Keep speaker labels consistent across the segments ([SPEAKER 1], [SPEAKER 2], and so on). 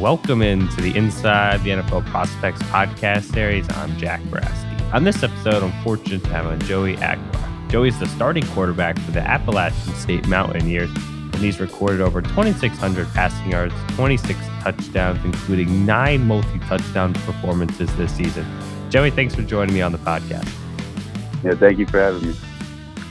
[SPEAKER 1] Welcome into the Inside the NFL Prospects podcast series. I'm Jack Brasky. On this episode, I'm fortunate to have on Joey Aguilar. Joey's the starting quarterback for the Appalachian State Mountaineers, and he's recorded over 2,600 passing yards, 26 touchdowns, including nine multi touchdown performances this season. Joey, thanks for joining me on the podcast.
[SPEAKER 2] Yeah, thank you for having me.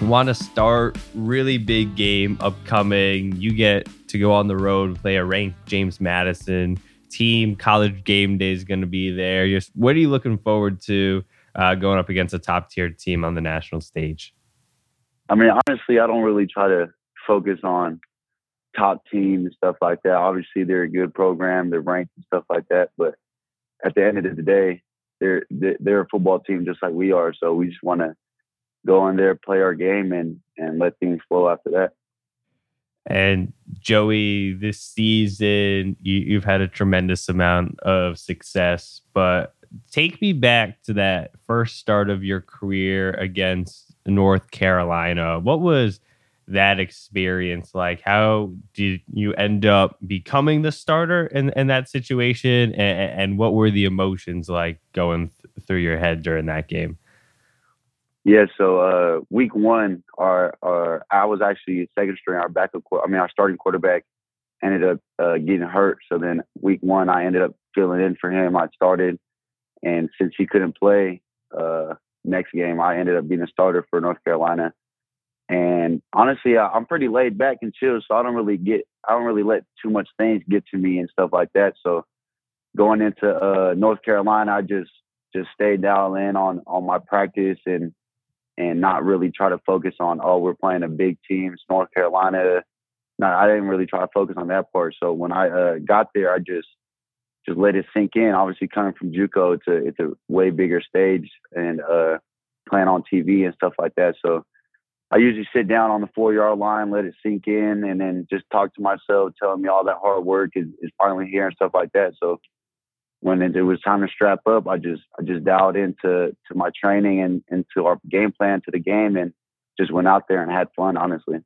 [SPEAKER 1] Want to start really big game upcoming. You get to go on the road, play a ranked James Madison team. College game day is going to be there. Just what are you looking forward to uh, going up against a top tier team on the national stage?
[SPEAKER 2] I mean, honestly, I don't really try to focus on top teams and stuff like that. Obviously, they're a good program, they're ranked and stuff like that. But at the end of the day, they're they're a football team just like we are. So we just want to go in there, play our game, and and let things flow after that.
[SPEAKER 1] And Joey, this season you, have had a tremendous amount of success, but take me back to that first start of your career against North Carolina. What was that experience like? How did you end up becoming the starter in, in that situation? And, and what were the emotions like going th- through your head during that game?
[SPEAKER 2] Yeah, so uh, week one, our, our I was actually second string. Our backup, I mean, our starting quarterback ended up uh, getting hurt. So then week one, I ended up filling in for him. I started, and since he couldn't play uh, next game, I ended up being a starter for North Carolina. And honestly, I, I'm pretty laid back and chill, so I don't really get, I don't really let too much things get to me and stuff like that. So going into uh, North Carolina, I just just stayed dialed in on on my practice and and not really try to focus on oh we're playing a big team, it's North Carolina. No, I didn't really try to focus on that part. So when I uh, got there, I just just let it sink in. Obviously, coming from JUCO, it's a it's a way bigger stage and uh, playing on TV and stuff like that. So I usually sit down on the four yard line, let it sink in, and then just talk to myself, telling me all that hard work is, is finally here and stuff like that. So when it, was time to strap up, I just I just dialed into to my training and into our game plan to the game and just went out there and had fun, honestly.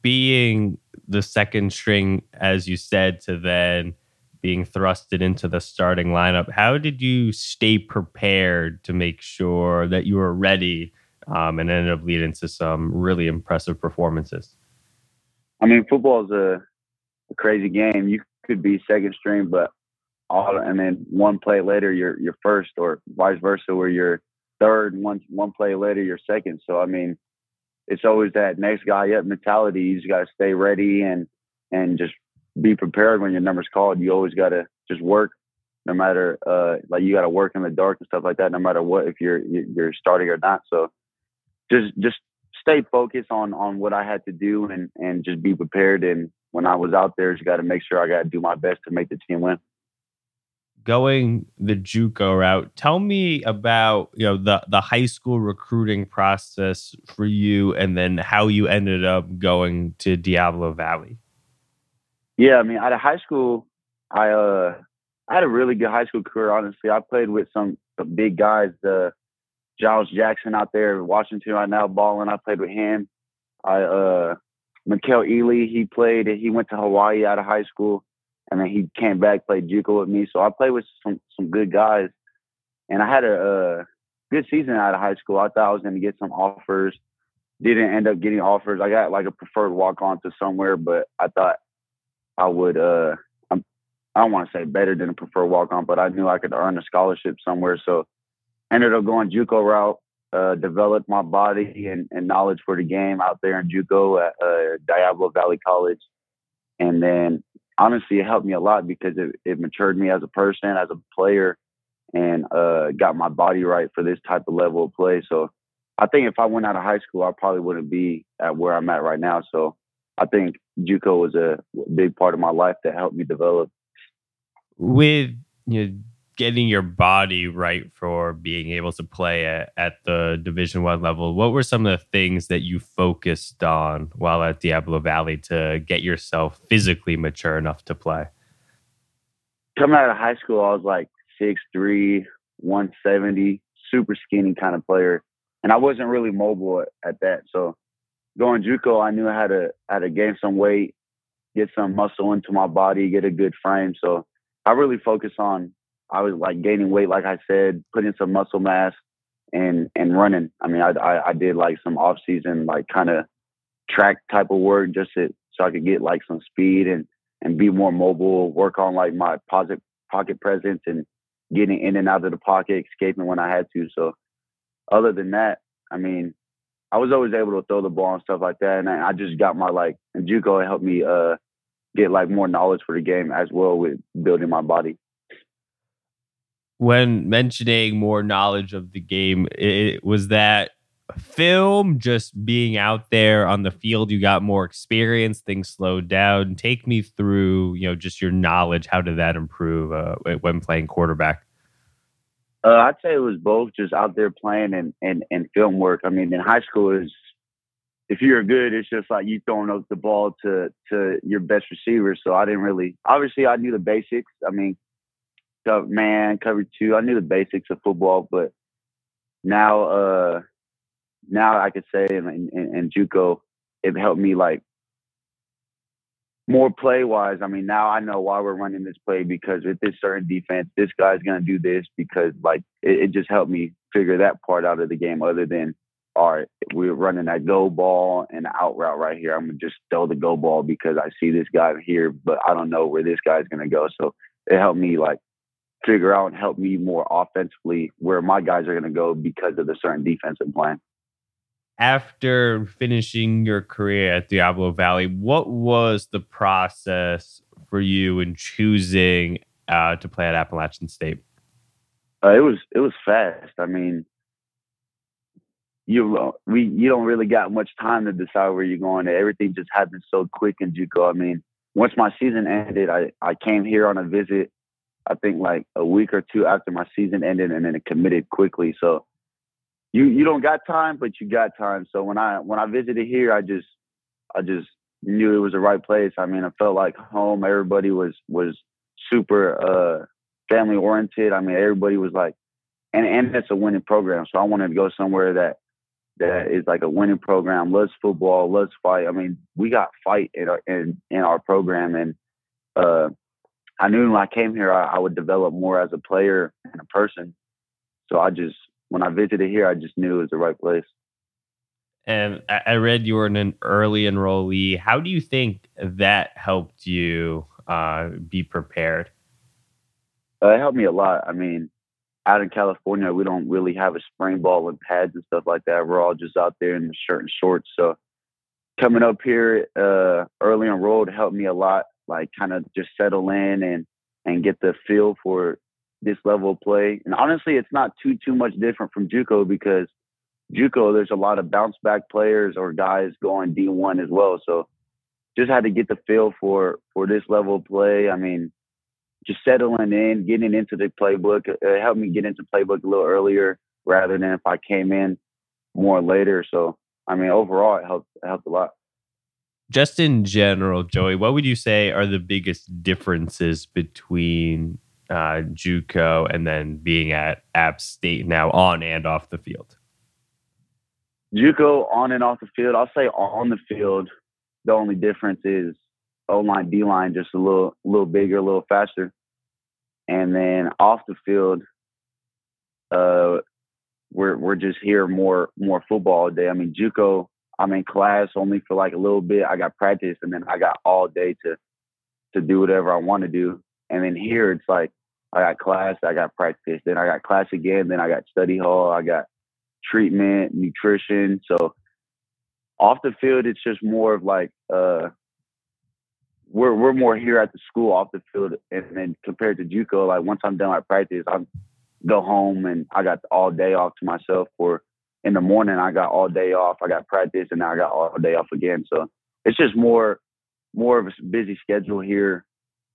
[SPEAKER 1] Being the second string, as you said, to then being thrusted into the starting lineup, how did you stay prepared to make sure that you were ready um, and ended up leading to some really impressive performances?
[SPEAKER 2] I mean, football is a, a crazy game. You could be second string, but all and then one play later you're you're first or vice versa where you're third one one play later you're second. So I mean it's always that next guy up mentality. You just gotta stay ready and and just be prepared when your number's called. You always gotta just work no matter uh like you gotta work in the dark and stuff like that, no matter what if you're you're starting or not. So just just stay focused on on what I had to do and and just be prepared and when I was out there, just got to make sure I got to do my best to make the team win
[SPEAKER 1] going the JUCO route, tell me about you know the the high school recruiting process for you, and then how you ended up going to Diablo Valley.
[SPEAKER 2] Yeah, I mean, out of high school, I uh I had a really good high school career. Honestly, I played with some, some big guys. Uh, Giles Jackson out there in Washington right now, balling. I played with him. I uh, Mikel Ely, he played. He went to Hawaii out of high school and then he came back played JUCO with me. So I played with some some good guys, and I had a, a good season out of high school. I thought I was going to get some offers. Didn't end up getting offers. I got like a preferred walk on to somewhere, but I thought I would. uh I'm, I don't want to say better than a preferred walk on, but I knew I could earn a scholarship somewhere. So ended up going JUCO route. Uh, developed my body and, and knowledge for the game out there in JUCO at uh, Diablo Valley College, and then honestly, it helped me a lot because it, it matured me as a person, as a player, and uh, got my body right for this type of level of play. So I think if I went out of high school, I probably wouldn't be at where I'm at right now. So I think JUCO was a big part of my life that helped me develop.
[SPEAKER 1] With you know, getting your body right for being able to play at, at the division one level what were some of the things that you focused on while at diablo valley to get yourself physically mature enough to play
[SPEAKER 2] coming out of high school i was like 6'3 170 super skinny kind of player and i wasn't really mobile at, at that so going juco i knew i had to had to gain some weight get some muscle into my body, get a good frame. So I really focus on I was like gaining weight, like I said, putting some muscle mass and and running. I mean, I I, I did like some off season like kind of track type of work just to, so I could get like some speed and and be more mobile, work on like my pocket pocket presence and getting in and out of the pocket, escaping when I had to. So other than that, I mean, I was always able to throw the ball and stuff like that. And I just got my like JUCO helped me uh get like more knowledge for the game as well with building my body.
[SPEAKER 1] When mentioning more knowledge of the game, it, was that film just being out there on the field you got more experience things slowed down. Take me through you know just your knowledge. How did that improve uh, when playing quarterback?
[SPEAKER 2] Uh, i'd say it was both just out there playing and, and and film work. I mean in high school is if you're good it's just like you throwing up the ball to to your best receiver. So i didn't really obviously i knew the basics. I mean man cover two i knew the basics of football but now uh now I could say in, JUCO, it helped me like more play wise. I mean, now I know why we're running this play because with this certain defense, this guy's gonna do this because like it, it, just helped me figure that part out of the game. Other than all right, we're running that go ball and out route right here. I'm gonna just throw the go ball because I see this guy here, but I don't know where this guy's gonna go. So it helped me like figure out and help me more offensively where my guys are gonna go because of the certain defensive plan
[SPEAKER 1] after finishing your career at Diablo Valley, what was the process for you in choosing uh, to play at Appalachian State?
[SPEAKER 2] Uh, it was it was fast. I mean, you we you don't really got much time to decide where you're going. Everything just happened so quick in JUCO. I mean, once my season ended, I I came here on a visit. I think like a week or two after my season ended, and then it committed quickly. So you you don't got time, but you got time. So when I when I visited here, I just I just knew it was the right place. I mean, I felt like home. Everybody was was super uh, family oriented. I mean, everybody was like, and and it's a winning program. So I wanted to go somewhere that that is like a winning program. Loves football, loves fight. I mean, we got fight in our in in our program, and uh, I knew when I came here, I, I would develop more as a player and a person. So I just when I visited here, I just knew it was the right place.
[SPEAKER 1] And I read you were an early enrollee. How do you think that helped you uh, be prepared?
[SPEAKER 2] Uh, it helped me a lot. I mean, out in California, we don't really have a spring ball and pads and stuff like that. We're all just out there in the shirt and shorts. So coming up here uh, early enrolled helped me a lot. Like kind of just settle in and and get the feel for this level of play. And honestly, it's not too too much different from JUCO because JUCO there's a lot of bounce back players or guys going D1 as well. So just had to get the feel for for this level of play. I mean, just settling in, getting into the playbook. Uh, it helped me get into playbook a little earlier rather than if I came in more later. So I mean, overall, it helped it helped a lot.
[SPEAKER 1] Just in general, Joey, what would you say are the biggest differences between uh, JUCO, and then being at App State now on and off the field?
[SPEAKER 2] JUCO on and off the field. I'll say on the field, the only difference is O line, D line, just a little, little bigger, a little faster, and then off the field, uh, we're we're just here more more football all day. I mean, JUCO, I'm in class only for like a little bit. I got practice, and then I got all day to to do whatever I want to do. And then here, it's like I got class, I got practice, then I got class again, then I got study hall, I got treatment, nutrition. So off the field, it's just more of like uh, we're we're more here at the school off the field, and then compared to JUCO, like once I'm done my practice, I go home and I got all day off to myself. For in the morning, I got all day off. I got practice, and now I got all day off again. So it's just more more of a busy schedule here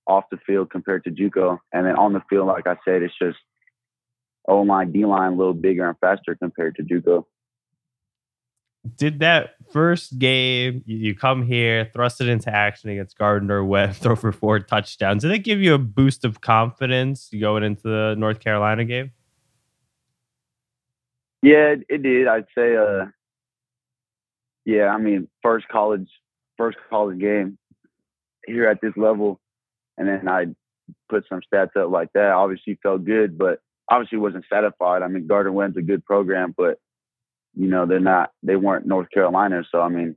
[SPEAKER 2] off the field compared to JUCO. And then on the field, like I said, it's just O line, D line a little bigger and faster compared to JUCO.
[SPEAKER 1] Did that first game you come here, thrust it into action against Gardner Webb, throw for four touchdowns? Did it give you a boost of confidence going into the North Carolina game?
[SPEAKER 2] Yeah, it, it did. I'd say, uh, yeah. I mean, first college, first college game, here at this level, and then I put some stats up like that. Obviously felt good, but obviously wasn't satisfied. I mean, Gardner Webb's a good program, but you know they're not. They weren't North Carolina, so I mean,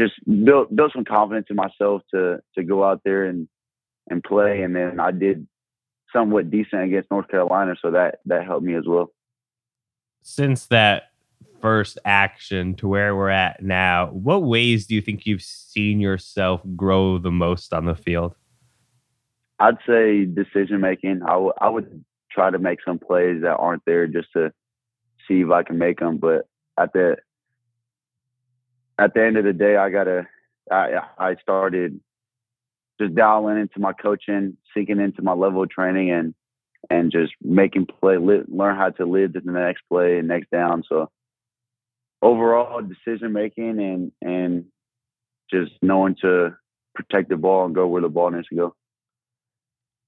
[SPEAKER 2] just built built some confidence in myself to to go out there and and play. And then I did somewhat decent against North Carolina, so that that helped me as well.
[SPEAKER 1] Since that first action to where we're at now, what ways do you think you've seen yourself grow the most on the field?
[SPEAKER 2] I'd say decision making. I, w- I would try to make some plays that aren't there just to see if I can make them. But at the at the end of the day, I gotta. I I started just dialing into my coaching, sinking into my level of training, and and just making play, learn how to live to the next play and next down. So overall decision making and and just knowing to protect the ball and go where the ball needs to go.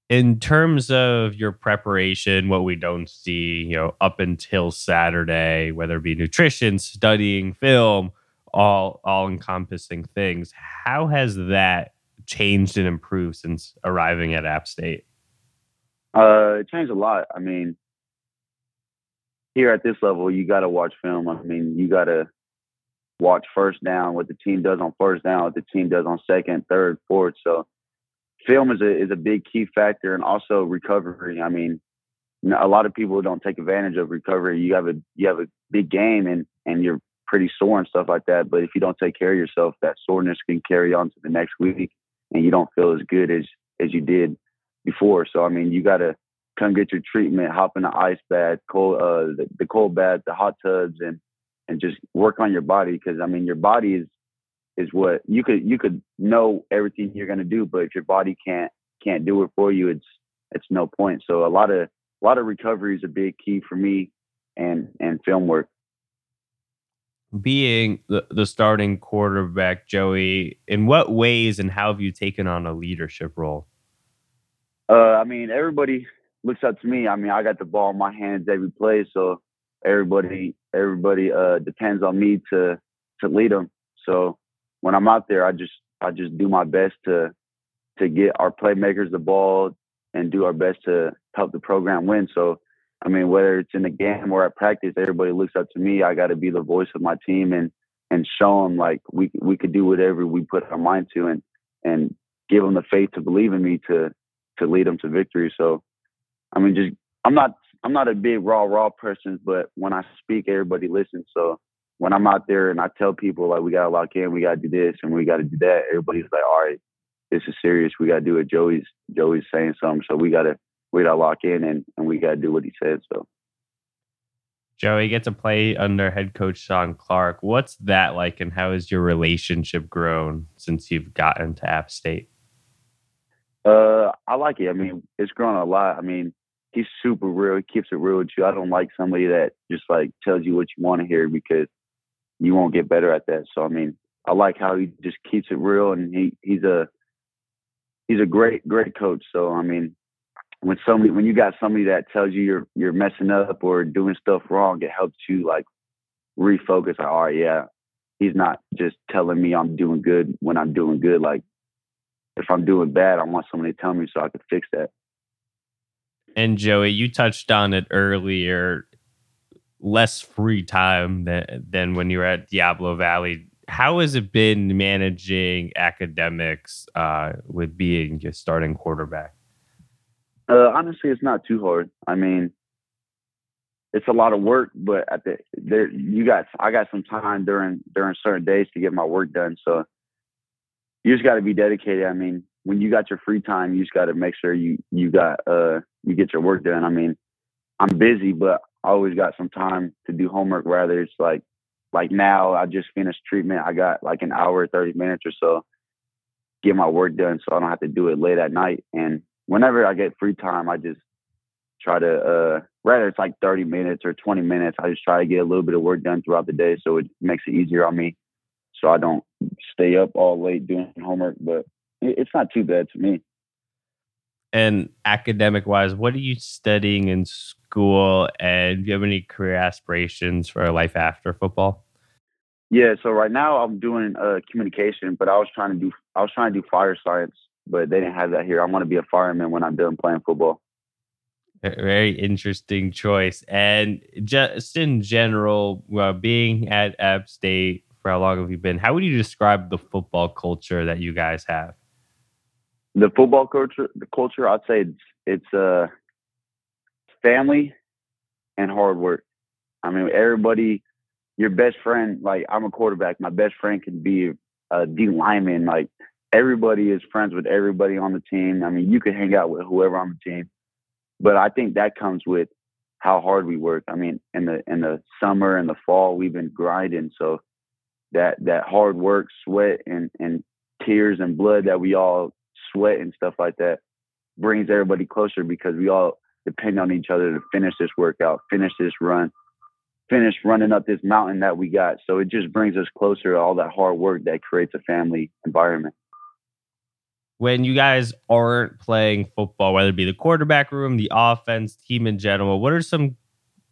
[SPEAKER 1] In terms of your preparation, what we don't see, you know, up until Saturday, whether it be nutrition, studying, film, all all encompassing things, how has that changed and improved since arriving at App State?
[SPEAKER 2] Uh, it changed a lot. I mean, here at this level, you got to watch film. I mean, you got to watch first down, what the team does on first down, what the team does on second, third, fourth. So, film is a is a big key factor, and also recovery. I mean, a lot of people don't take advantage of recovery. You have a you have a big game, and and you're pretty sore and stuff like that. But if you don't take care of yourself, that soreness can carry on to the next week, and you don't feel as good as as you did before. So I mean, you got to come get your treatment, hop in the ice bath, cold, uh, the, the cold bath, the hot tubs, and and just work on your body because I mean, your body is is what you could you could know everything you're gonna do, but if your body can't can't do it for you, it's it's no point. So a lot of a lot of recovery is a big key for me, and and film work.
[SPEAKER 1] Being the, the starting quarterback, Joey, in what ways and how have you taken on a leadership role?
[SPEAKER 2] Uh, I mean, everybody looks up to me. I mean, I got the ball in my hands every play, so everybody everybody uh, depends on me to to lead them. So when I'm out there, I just I just do my best to to get our playmakers the ball and do our best to help the program win. So I mean, whether it's in the game or at practice, everybody looks up to me. I got to be the voice of my team and and show them like we we could do whatever we put our mind to and and give them the faith to believe in me to to lead them to victory. So I mean, just I'm not I'm not a big raw raw person, but when I speak, everybody listens. So when I'm out there and I tell people like we gotta lock in, we gotta do this and we gotta do that, everybody's like, all right, this is serious. We gotta do it. Joey's Joey's saying something, so we gotta we gotta lock in and, and we gotta do what he said. So
[SPEAKER 1] Joey, get to play under head coach Shawn Clark. What's that like, and how has your relationship grown since you've gotten to App State?
[SPEAKER 2] Uh, I like it. I mean, it's grown a lot. I mean, he's super real. He keeps it real with you. I don't like somebody that just like tells you what you want to hear because you won't get better at that. So I mean, I like how he just keeps it real, and he he's a he's a great great coach. So I mean, when somebody when you got somebody that tells you you're you're messing up or doing stuff wrong, it helps you like refocus. Like, all right, yeah, he's not just telling me I'm doing good when I'm doing good. Like if I'm doing bad, I want somebody to tell me so I can fix that.
[SPEAKER 1] And Joey, you touched on it earlier. Less free time than than when you were at Diablo Valley. How has it been managing academics uh, with being your starting quarterback?
[SPEAKER 2] Uh, honestly, it's not too hard. I mean, it's a lot of work, but at the there you got I got some time during during certain days to get my work done. So you just got to be dedicated. I mean, when you got your free time, you just got to make sure you you got uh you get your work done. I mean, I'm busy, but I always got some time to do homework. Rather, it's like like now I just finished treatment. I got like an hour, thirty minutes or so, get my work done, so I don't have to do it late at night. And whenever I get free time, I just try to uh rather it's like 30 minutes or 20 minutes i just try to get a little bit of work done throughout the day so it makes it easier on me so I don't stay up all late doing homework. But it's not too bad to me.
[SPEAKER 1] And academic wise, what are you studying in school? And do you have any career aspirations for life after football?
[SPEAKER 2] Yeah, so right now I'm doing uh, communication, but I was trying to do I was trying to do fire science, but they didn't have that here. I want to be a fireman when I'm done playing football.
[SPEAKER 1] Very interesting choice. And just in general, uh, being at App State for how long have you been? How would you describe the football culture that you guys have?
[SPEAKER 2] The football culture, the culture, I'd say it's it's uh, family and hard work. I mean, everybody, your best friend. Like I'm a quarterback. My best friend can be a D lineman. Like everybody is friends with everybody on the team. I mean, you could hang out with whoever on the team but I think that comes with how hard we work. I mean, in the in the summer and the fall, we've been grinding. So that that hard work, sweat, and and tears and blood that we all sweat and stuff like that brings everybody closer because we all depend on each other to finish this workout, finish this run, finish running up this mountain that we got. So it just brings us closer to all that hard work that creates a family environment
[SPEAKER 1] when you guys aren't playing football, whether it be the quarterback room, the offense, team in general, what are some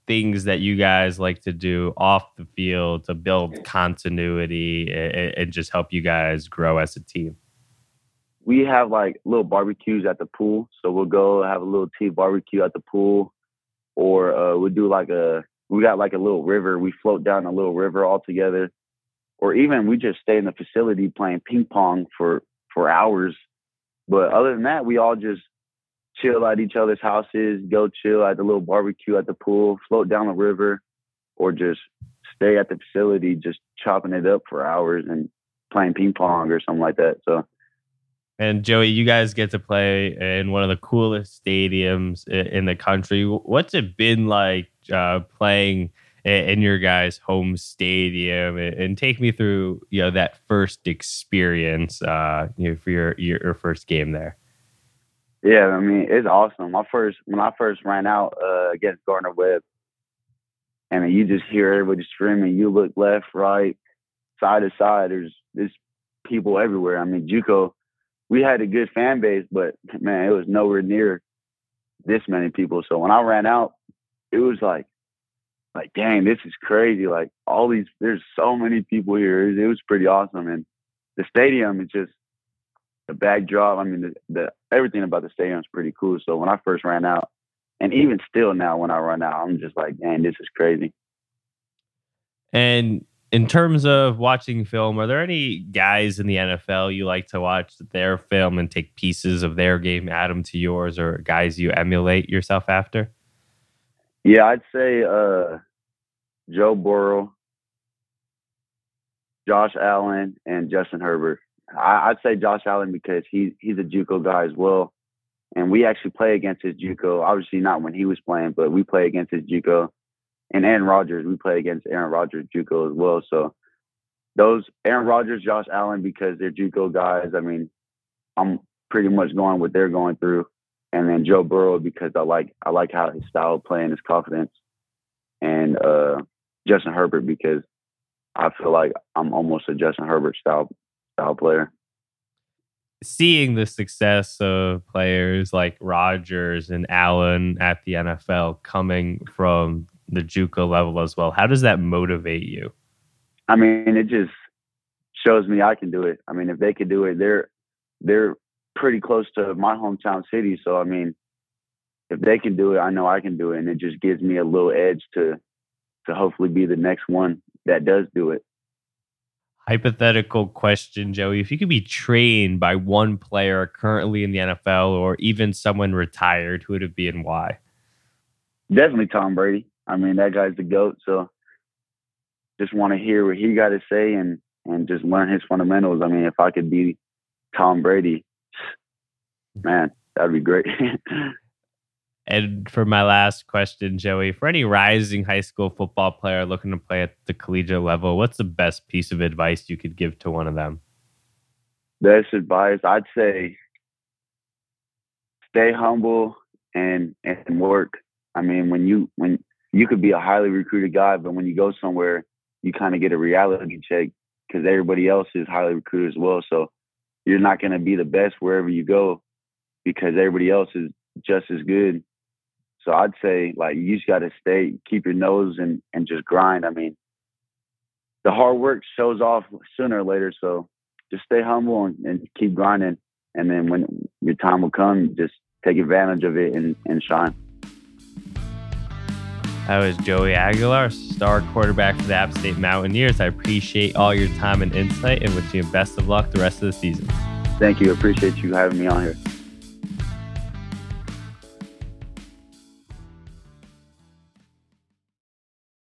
[SPEAKER 1] things that you guys like to do off the field to build continuity and, and just help you guys grow as a team?
[SPEAKER 2] We have like little barbecues at the pool. So we'll go have a little team barbecue at the pool, or uh, we'll do like a, we got like a little river. We float down a little river all together. Or even we just stay in the facility playing ping pong for, for hours but other than that, we all just chill at each other's houses, go chill at the little barbecue at the pool, float down the river, or just stay at the facility, just chopping it up for hours and playing ping pong or something like that. So.
[SPEAKER 1] And Joey, you guys get to play in one of the coolest stadiums in the country. What's it been like uh, playing in your guys' home stadium and take me through you know that first experience uh, you know, for your, your, your first game there.
[SPEAKER 2] Yeah, I mean it's awesome. My first when I first ran out uh, against Gardner Webb, I mean you just hear everybody screaming. You look left, right, side to side. There's there's people everywhere. I mean JUCO, we had a good fan base, but man, it was nowhere near this many people. So when I ran out, it was like like, dang, this is crazy. Like all these, there's so many people here. It, it was pretty awesome. And the stadium is just the backdrop. I mean, the, the everything about the stadium is pretty cool. So when I first ran out, and even still now when I run out, I'm just like, man, this is crazy.
[SPEAKER 1] And in terms of watching film, are there any guys in the NFL you like to watch their film and take pieces of their game, add them to yours, or guys you emulate yourself after?
[SPEAKER 2] Yeah, I'd say uh, Joe Burrow, Josh Allen, and Justin Herbert. I, would say Josh Allen because he's he's a JUCO guy as well, and we actually play against his JUCO. Obviously not when he was playing, but we play against his JUCO. And Aaron Rodgers, we play against Aaron Rodgers JUCO as well. So those Aaron Rodgers, Josh Allen, because they're JUCO guys. I mean, I'm pretty much going what they're going through, and then Joe Burrow because I like I like how his style of playing, his confidence, and uh, Justin Herbert because I feel like I'm almost a Justin Herbert style style player.
[SPEAKER 1] Seeing the success of players like Rodgers and Allen at the NFL coming from the JUCO level as well, how does that motivate you?
[SPEAKER 2] I mean, it just shows me I can do it. I mean, if they could do it, they're they're pretty close to my hometown city. So I mean, if they can do it, I know I can do it, and it just gives me a little edge to to hopefully be the next one that does do it.
[SPEAKER 1] Hypothetical question, Joey. If you could be trained by one player currently in the NFL or even someone retired, who would it be and why?
[SPEAKER 2] Definitely Tom Brady. I mean, that guy's the GOAT. So just want to hear what he got to say and, and just learn his fundamentals. I mean, if I could be Tom Brady, man, that'd be great.
[SPEAKER 1] And for my last question, Joey, for any rising high school football player looking to play at the collegiate level, what's the best piece of advice you could give to one of them?
[SPEAKER 2] Best advice, I'd say stay humble and and work. I mean, when you when you could be a highly recruited guy, but when you go somewhere, you kind of get a reality check because everybody else is highly recruited as well. So you're not going to be the best wherever you go because everybody else is just as good. So I'd say like you just got to stay, keep your nose and and just grind. I mean, the hard work shows off sooner or later. So just stay humble and, and keep grinding. And then when your time will come, just take advantage of it and, and shine.
[SPEAKER 1] That was Joey Aguilar, star quarterback for the App State Mountaineers. I appreciate all your time and insight and wish you the best of luck the rest of the season.
[SPEAKER 2] Thank you. Appreciate you having me on here.